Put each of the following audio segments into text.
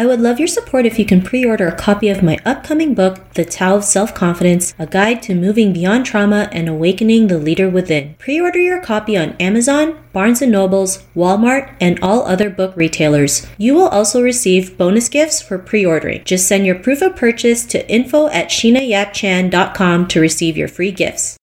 I would love your support if you can pre order a copy of my upcoming book, The Tao of Self Confidence A Guide to Moving Beyond Trauma and Awakening the Leader Within. Pre order your copy on Amazon, Barnes & Nobles, Walmart, and all other book retailers. You will also receive bonus gifts for pre-ordering. Just send your proof of purchase to info at sheenayapchan.com to receive your free gifts.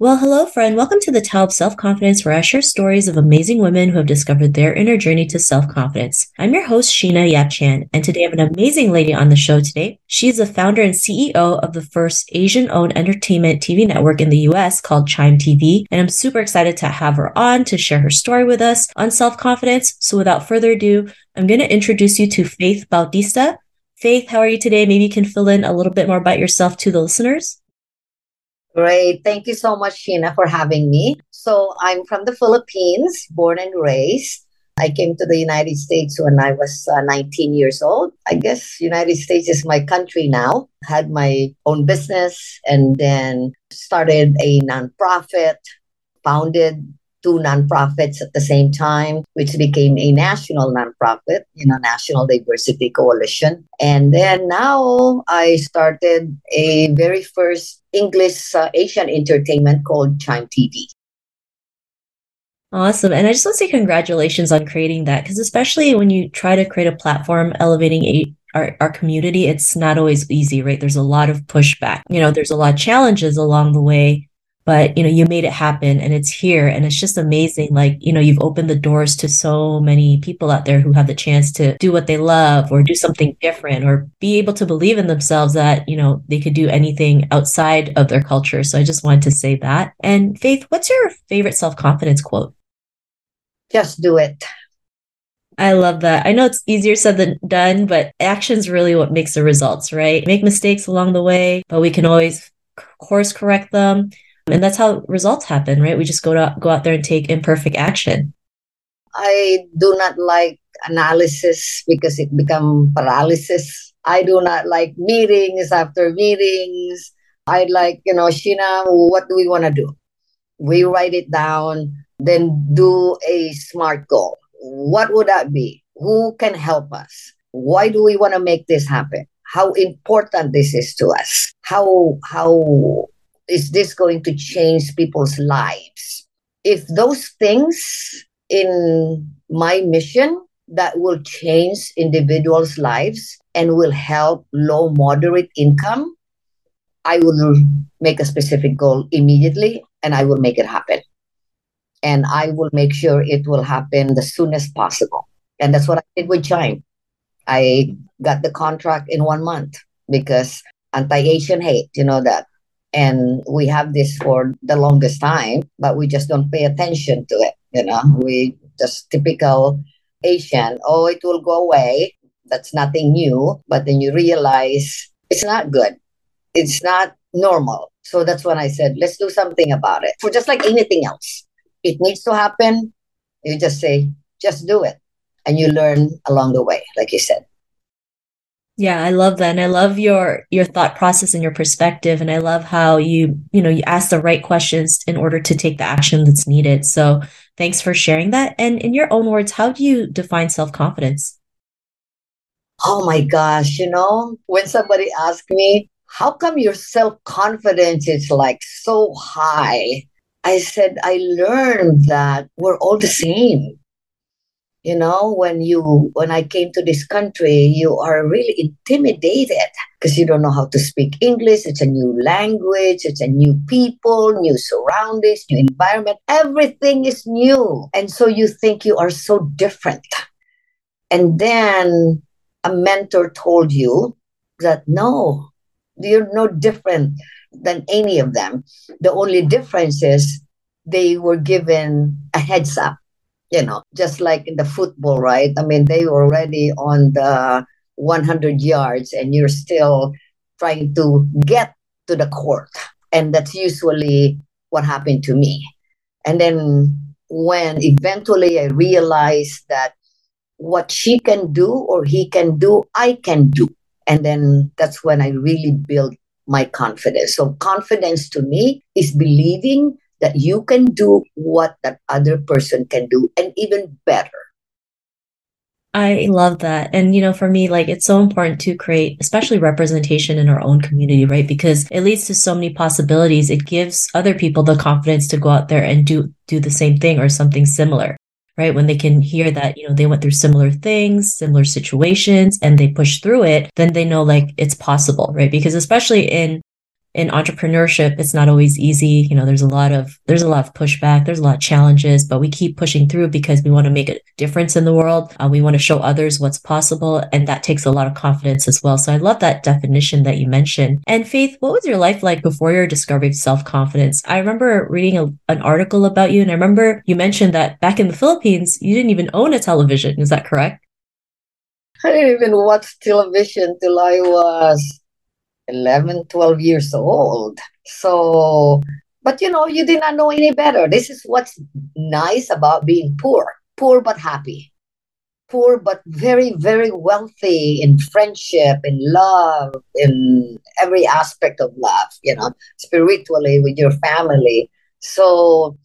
Well, hello, friend. Welcome to the of Self Confidence, where I share stories of amazing women who have discovered their inner journey to self confidence. I'm your host, Sheena Yap Chan, and today I have an amazing lady on the show today. She is the founder and CEO of the first Asian owned entertainment TV network in the US called Chime TV. And I'm super excited to have her on to share her story with us on self confidence. So without further ado, I'm going to introduce you to Faith Bautista. Faith, how are you today? Maybe you can fill in a little bit more about yourself to the listeners. Great. Thank you so much, Sheena, for having me. So I'm from the Philippines, born and raised. I came to the United States when I was uh, 19 years old. I guess United States is my country now. Had my own business and then started a nonprofit, founded two nonprofits at the same time, which became a national nonprofit, you know, National Diversity Coalition. And then now I started a very first English uh, Asian entertainment called Chime TV. Awesome. And I just want to say congratulations on creating that because, especially when you try to create a platform elevating a, our, our community, it's not always easy, right? There's a lot of pushback. You know, there's a lot of challenges along the way but you know you made it happen and it's here. And it's just amazing like you know you've opened the doors to so many people out there who have the chance to do what they love or do something different or be able to believe in themselves that you know they could do anything outside of their culture. So i just wanted to say that. And faith what's your favorite self-confidence quote? Just do it. I love that. I know it's easier said than done, but action's really what makes the results, right? Make mistakes along the way, but we can always course correct them and that's how results happen, right? We just go to go out there and take imperfect action. I do not like analysis because it become paralysis. I do not like meetings after meetings. I like, you know, Sheena, what do we want to do? We write it down, then do a SMART goal. What would that be? Who can help us? Why do we want to make this happen? How important this is to us? How how is this going to change people's lives? If those things in my mission that will change individuals' lives and will help low moderate income, I will make a specific goal immediately and I will make it happen. And I will make sure it will happen the soonest possible. And that's what I did with Chime. I got the contract in one month because anti-Asian hate, you know that and we have this for the longest time but we just don't pay attention to it you know? We just typical asian oh it will go away. That's nothing new but then you realize it's not good. It's not normal. So that's when i said let's do something about it. For just like anything else it needs to happen. You just say just do it. And you learn along the way like you said yeah, I love that. And I love your your thought process and your perspective. And I love how you, you know, you ask the right questions in order to take the action that's needed. So thanks for sharing that. And in your own words, how do you define self-confidence? Oh my gosh, you know, when somebody asks me, how come your self-confidence is like so high? I said, I learned that we're all the same you know when you when i came to this country you are really intimidated because you don't know how to speak english. It's a new language. It's a new people new surroundings new environment. Everything is new. And so you think you are so different. And then a mentor told you that no you're no different than any of them. The only difference is they were given a heads up you know, just like in the football, right? I mean, they were already on the 100 yards and you're still trying to get to the court. And that's usually what happened to me. And then when eventually I realized that what she can do or he can do, I can do. And then that's when I really built my confidence. So, confidence to me is believing that you can do what that other person can do and even better. I love that. And, you know, for me, like it's so important to create, especially representation in our own community, right? Because it leads to so many possibilities. It gives other people the confidence to go out there and do, do the same thing or something similar, right? When they can hear that, you know, they went through similar things, similar situations, and they push through it, then they know like it's possible, right? Because especially in in entrepreneurship it's not always easy. You know there's a lot of there's a lot of pushback there's a lot of challenges but we keep pushing through because we want to make a difference in the world. Uh, we want to show others what's possible and that takes a lot of confidence as well. So i love that definition that you mentioned. And faith what was your life like before your discovery of self-confidence? I remember reading a, an article about you and i remember you mentioned that back in the philippines you didn't even own a television. Is that correct? I didn't even watch television till I was 11, 12 years old. So, but you know, you did not know any better. This is what's nice about being poor poor but happy. Poor but very, very wealthy in friendship, in love, in every aspect of love, you know, spiritually with your family. So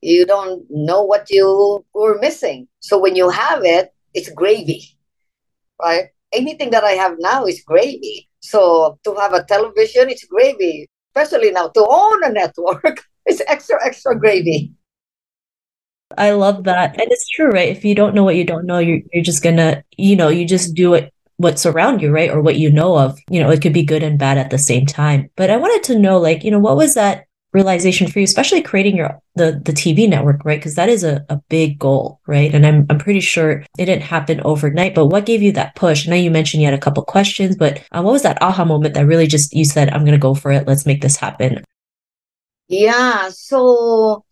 you don't know what you were missing. So when you have it, it's gravy, right? Anything that I have now is gravy. So to have a television, it's gravy. Especially now to own a network, it's extra, extra gravy. I love that. And it's true, right? If you don't know what you don't know, you're, you're just gonna, you know, you just do it what's around you, right? Or what you know of. You know, it could be good and bad at the same time. But I wanted to know, like, you know, what was that realization for you, especially creating your the the TV network, right? Because that is a, a big goal, right? And I'm I'm pretty sure it didn't happen overnight. But what gave you that push? I know you mentioned you had a couple questions, but uh, what was that aha moment that really just you said, "I'm going to go for it. Let's make this happen." Yeah. So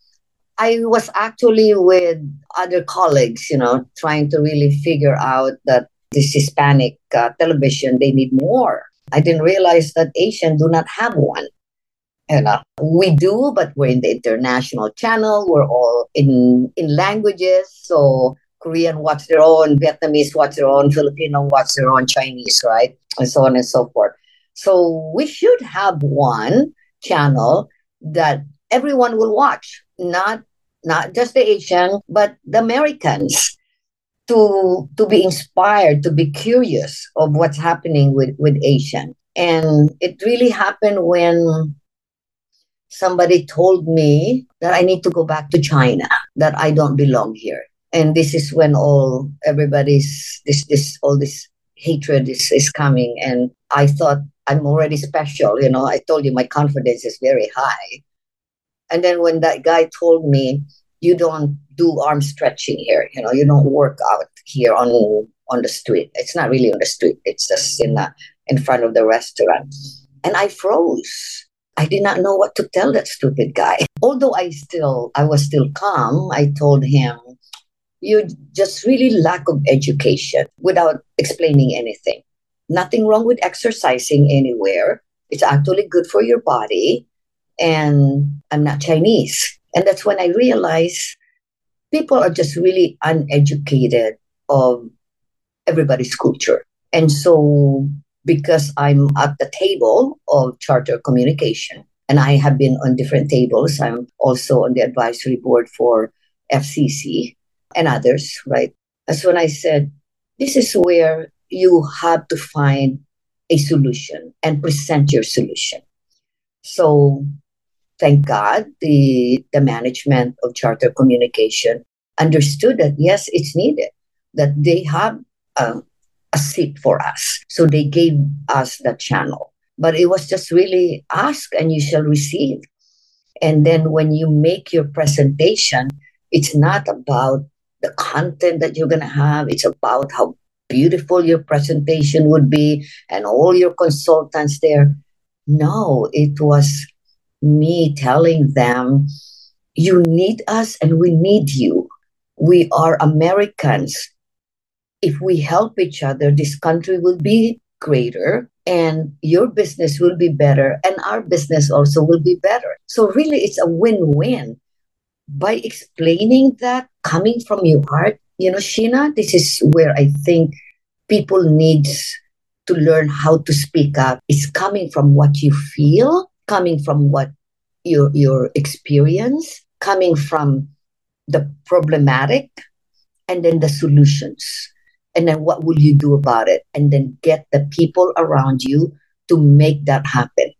I was actually with other colleagues, you know, trying to really figure out that this Hispanic uh, television they need more. I didn't realize that Asian do not have one you uh, know we do but we're in the international channel. We're all in in languages. So korean watch their own? Vietnamese watch their own? Filipino watch their own? Chinese right? And so on and so forth. So we should have one channel that everyone will watch. Not not just the asian but the americans to to be inspired to be curious of what's happening with with asian. And it really happened when somebody told me that I need to go back to China, that I don't belong here. And this is when all everybody's this this all this hatred is, is coming. And I thought I'm already special, you know. I told you my confidence is very high. And then when that guy told me, you don't do arm stretching here, you know, you don't work out here on on the street. It's not really on the street. It's just in in front of the restaurant. And I froze. I did not know what to tell that stupid guy. Although I still I was still calm, I told him, You just really lack of education without explaining anything. Nothing wrong with exercising anywhere. It's actually good for your body. And I'm not Chinese. And that's when I realized people are just really uneducated of everybody's culture. And so because I'm at the table of charter communication and I have been on different tables. I'm also on the advisory board for FCC and others, right? That's when I said, this is where you have to find a solution and present your solution. So thank God the, the management of charter communication understood that yes, it's needed, that they have um, a seat for us. So they gave us the channel. But it was just really ask and you shall receive. And then when you make your presentation, it's not about the content that you're going to have, it's about how beautiful your presentation would be and all your consultants there. No, it was me telling them, you need us and we need you. We are Americans if we help each other, this country will be greater and your business will be better and our business also will be better. So really it's a win-win. By explaining that coming from your heart, you know, Sheena, this is where I think people need to learn how to speak up. It's coming from what you feel, coming from what your your experience, coming from the problematic and then the solutions and then what will you do about it? And then get the people around you to make that happen.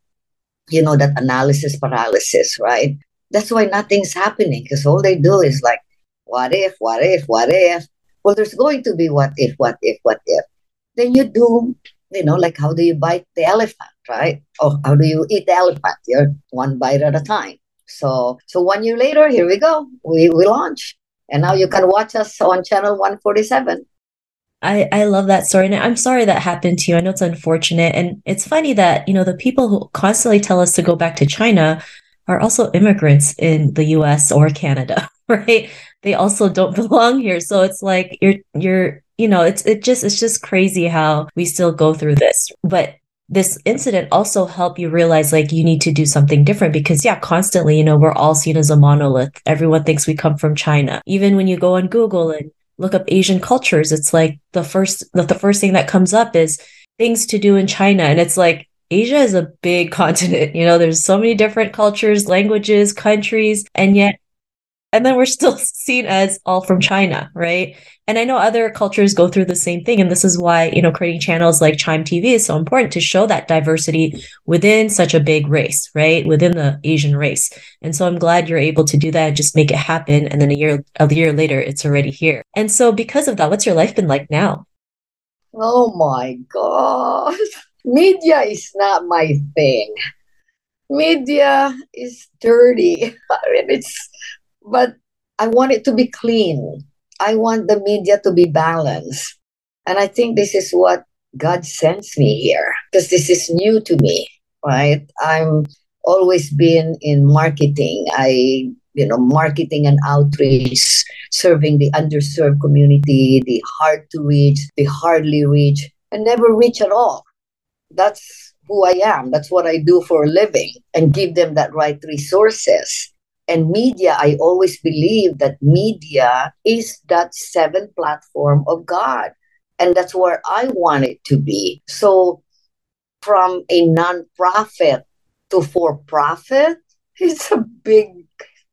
You know that analysis paralysis right? That's why nothing's happening because all they do is like what if what if what if? Well there's going to be what if what if what if. Then you do you know like how do you bite the elephant right? Or how do you eat the elephant? You're one bite at a time. So so one year later here we go. We, we launch. And now you can watch us on channel 147 I, I love that story. And I'm sorry that happened to you. I know it's unfortunate. And it's funny that, you know, the people who constantly tell us to go back to China are also immigrants in the US or Canada, right? They also don't belong here. So it's like you're you're, you know, it's it just it's just crazy how we still go through this. But this incident also helped you realize like you need to do something different because yeah constantly you know we're all seen as a monolith everyone thinks we come from china even when you go on google and look up Asian cultures, it's like the first the, the first thing that comes up is things to do in China. And it's like Asia is a big continent. You know, there's so many different cultures, languages, countries, and yet and then we're still seen as all from China, right? And I know other cultures go through the same thing. And this is why, you know, creating channels like Chime TV is so important to show that diversity within such a big race, right? Within the Asian race. And so I'm glad you're able to do that and just make it happen. And then a year, a year later, it's already here. And so because of that, what's your life been like now? Oh my God. Media is not my thing. Media is dirty. I mean, it's, but I want it to be clean I want the media to be balanced. And I think this is what God sends me here because this is new to me, right? I'm always been in marketing. I, you know, marketing and outreach, serving the underserved community, the hard to reach, the hardly reach, and never reach at all. That's who I am. That's what I do for a living and give them that right resources. And media, I always believe that media is that seventh platform of God. And that's where I want it to be. So from a nonprofit to for profit, it's a big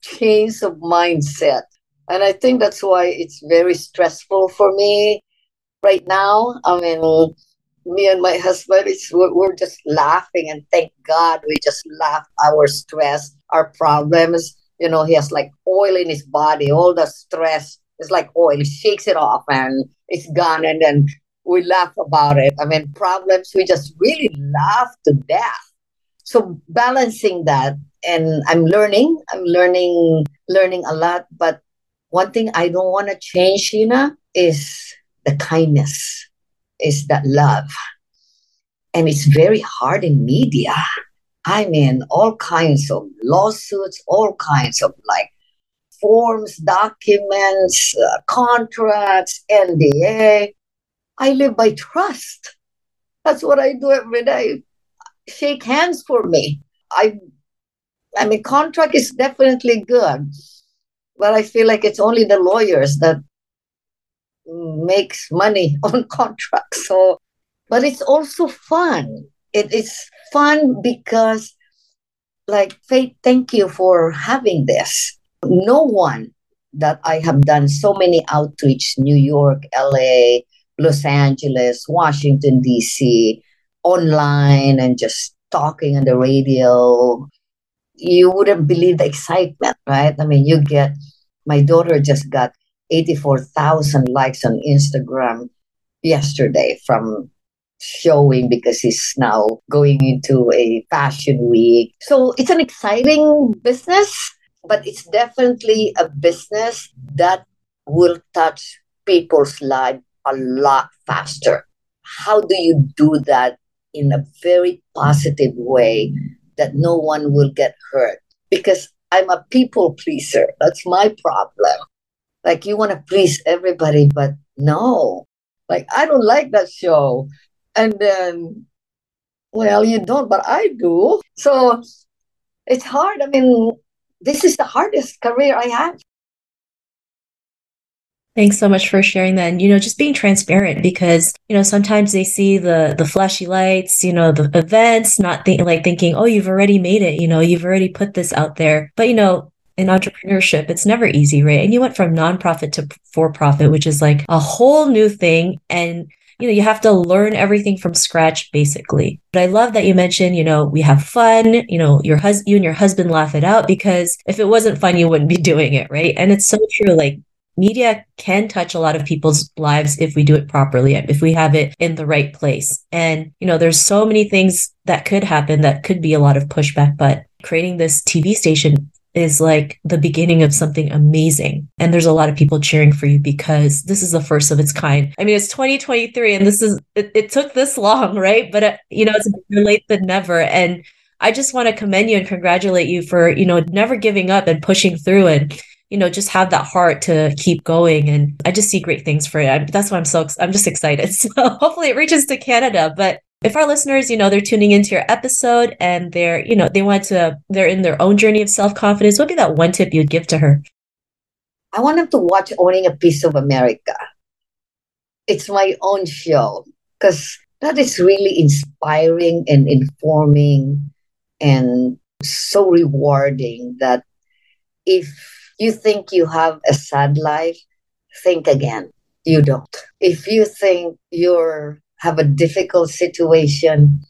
change of mindset. And I think that's why it's very stressful for me right now. I mean, me and my husband, it's, we're, just laughing, and thank God we just laugh our stress, our problems you know, he has like oil in his body, all the stress is like oil. He shakes it off and it's gone. And then we laugh about it. I mean, problems, we just really laugh to death. So balancing that, and I'm learning, I'm learning, learning a lot. But one thing I don't want to change, Sheena, is the kindness, is that love. And it's very hard in media I mean, all kinds of lawsuits, all kinds of like forms, documents, uh, contracts, NDA. I live by trust. That's what I do every day. Shake hands for me. I, I mean, contract is definitely good, but I feel like it's only the lawyers that makes money on contracts. So, but it's also fun it is fun because like faith thank you for having this. No one that i have done so many outreach new york la los angeles washington dc online and just talking on the radio. You wouldn't believe the excitement right? I mean you get my daughter just got 84,000 likes on instagram yesterday from showing because he's now going into a fashion week. So it's an exciting business, but it's definitely a business that will touch people's life a lot faster. How do you do that in a very positive way that no one will get hurt? Because I'm a people pleaser. That's my problem. Like you want to please everybody, but no. Like I don't like that show And then, well, you don't, but I do. So it's hard. I mean, this is the hardest career I have. Thanks so much for sharing that. And, you know, just being transparent because, you know, sometimes they see the the flashy lights, you know, the events, not think like thinking, oh, you've already made it, you know, you've already put this out there. But, you know, in entrepreneurship, it's never easy, right? And you went from nonprofit to for profit, which is like a whole new thing. And you know, you have to learn everything from scratch basically. But I love that you mentioned, you know, we have fun, you know, your husband, you and your husband laugh it out because if it wasn't fun, you wouldn't be doing it. Right. And it's so true. Like media can touch a lot of people's lives if we do it properly, if we have it in the right place. And, you know, there's so many things that could happen that could be a lot of pushback, but creating this TV station is like the beginning of something amazing. And there's a lot of people cheering for you because this is the first of its kind. I mean, it's 2023 and this is, it, it took this long, right? But, uh, you know, it's better late than never. And I just want to commend you and congratulate you for, you know, never giving up and pushing through and, you know, just have that heart to keep going. And I just see great things for you. That's why I'm so, I'm just excited. So hopefully it reaches to Canada. But if our listeners, you know, they're tuning into your episode and they're, you know, they want to, they're in their own journey of self confidence, what would be that one tip you'd give to her? I want them to watch Owning a Piece of America. It's my own show because that is really inspiring and informing and so rewarding that if you think you have a sad life, think again. You don't. If you think you're have a difficult situation,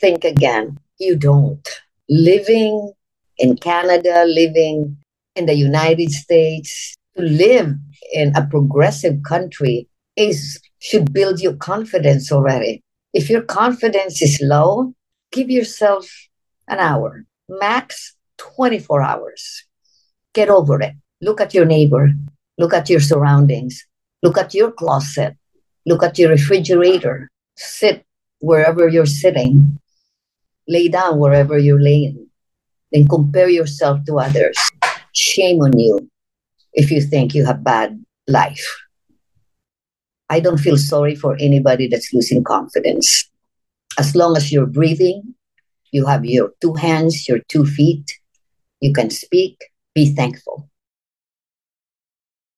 think again. You don't. Living in Canada, living in the United States, to live in a progressive country is should build your confidence already. If your confidence is low, give yourself an hour, max 24 hours. Get over it. Look at your neighbor, look at your surroundings, look at your closet, look at your refrigerator, sit wherever you're sitting, lay down wherever you're laying, then compare yourself to others. Shame on you if you think you have bad life. I don't feel sorry for anybody that's losing confidence. As long as you're breathing, you have your two hands, your two feet, you can speak, be thankful.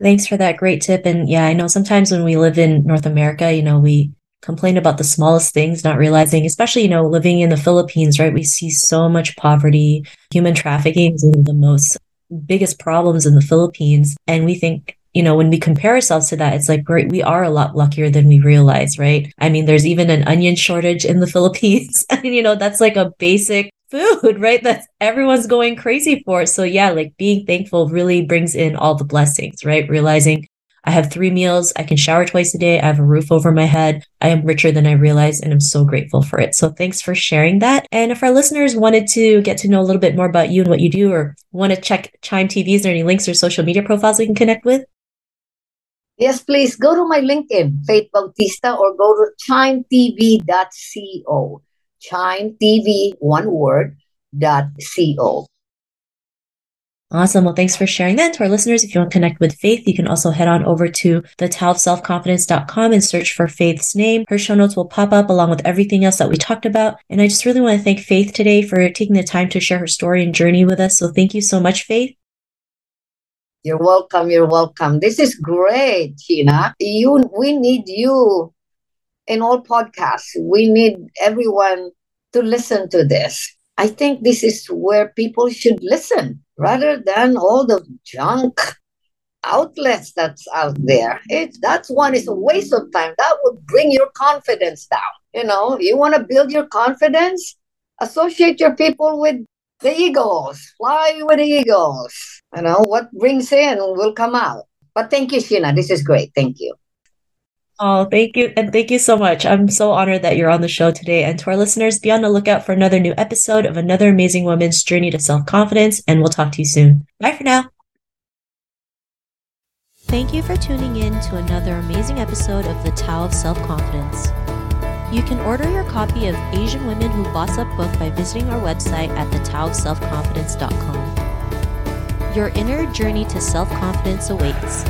Thanks for that great tip. And yeah, I know sometimes when we live in North America, you know, we complain about the smallest things, not realizing, especially, you know, living in the Philippines, right? We see so much poverty. Human trafficking is one of the most biggest problems in the Philippines. And we think, you know, when we compare ourselves to that, it's like, great, we are a lot luckier than we realize, right? I mean, there's even an onion shortage in the Philippines. and, you know, that's like a basic food, right? That everyone's going crazy for. So yeah, like being thankful really brings in all the blessings, right? Realizing I have three meals. I can shower twice a day. I have a roof over my head. I am richer than I realize, and I'm so grateful for it. So thanks for sharing that. And if our listeners wanted to get to know a little bit more about you and what you do, or want to check Chime TV, is there any links or social media profiles we can connect with? Yes, please go to my LinkedIn, Faith Bautista, or go to chimetv.co. Chime TV, one word, dot co. Awesome. Well, thanks for sharing that to our listeners. If you want to connect with Faith, you can also head on over to the selfconfidence.com and search for Faith's name. Her show notes will pop up along with everything else that we talked about. And I just really want to thank Faith today for taking the time to share her story and journey with us. So thank you so much, Faith. You're welcome. You're welcome. This is great, Tina. You, we need you in all podcasts. We need everyone to listen to this. I think this is where people should listen rather than all the junk outlets that's out there. It that's one is a waste of time. That would bring your confidence down. You know, you want to build your confidence, associate your people with the eagles, fly with the eagles. You know, what brings in will come out. But thank you, Sheena. This is great. Thank you. Oh, thank you. And thank you so much. I'm so honored that you're on the show today. And to our listeners, be on the lookout for another new episode of another amazing woman's journey to self confidence. And we'll talk to you soon. Bye for now. Thank you for tuning in to another amazing episode of The Tao of Self Confidence. You can order your copy of Asian Women Who Boss Up book by visiting our website at thetaoofselfconfidence.com. Your inner journey to self confidence awaits.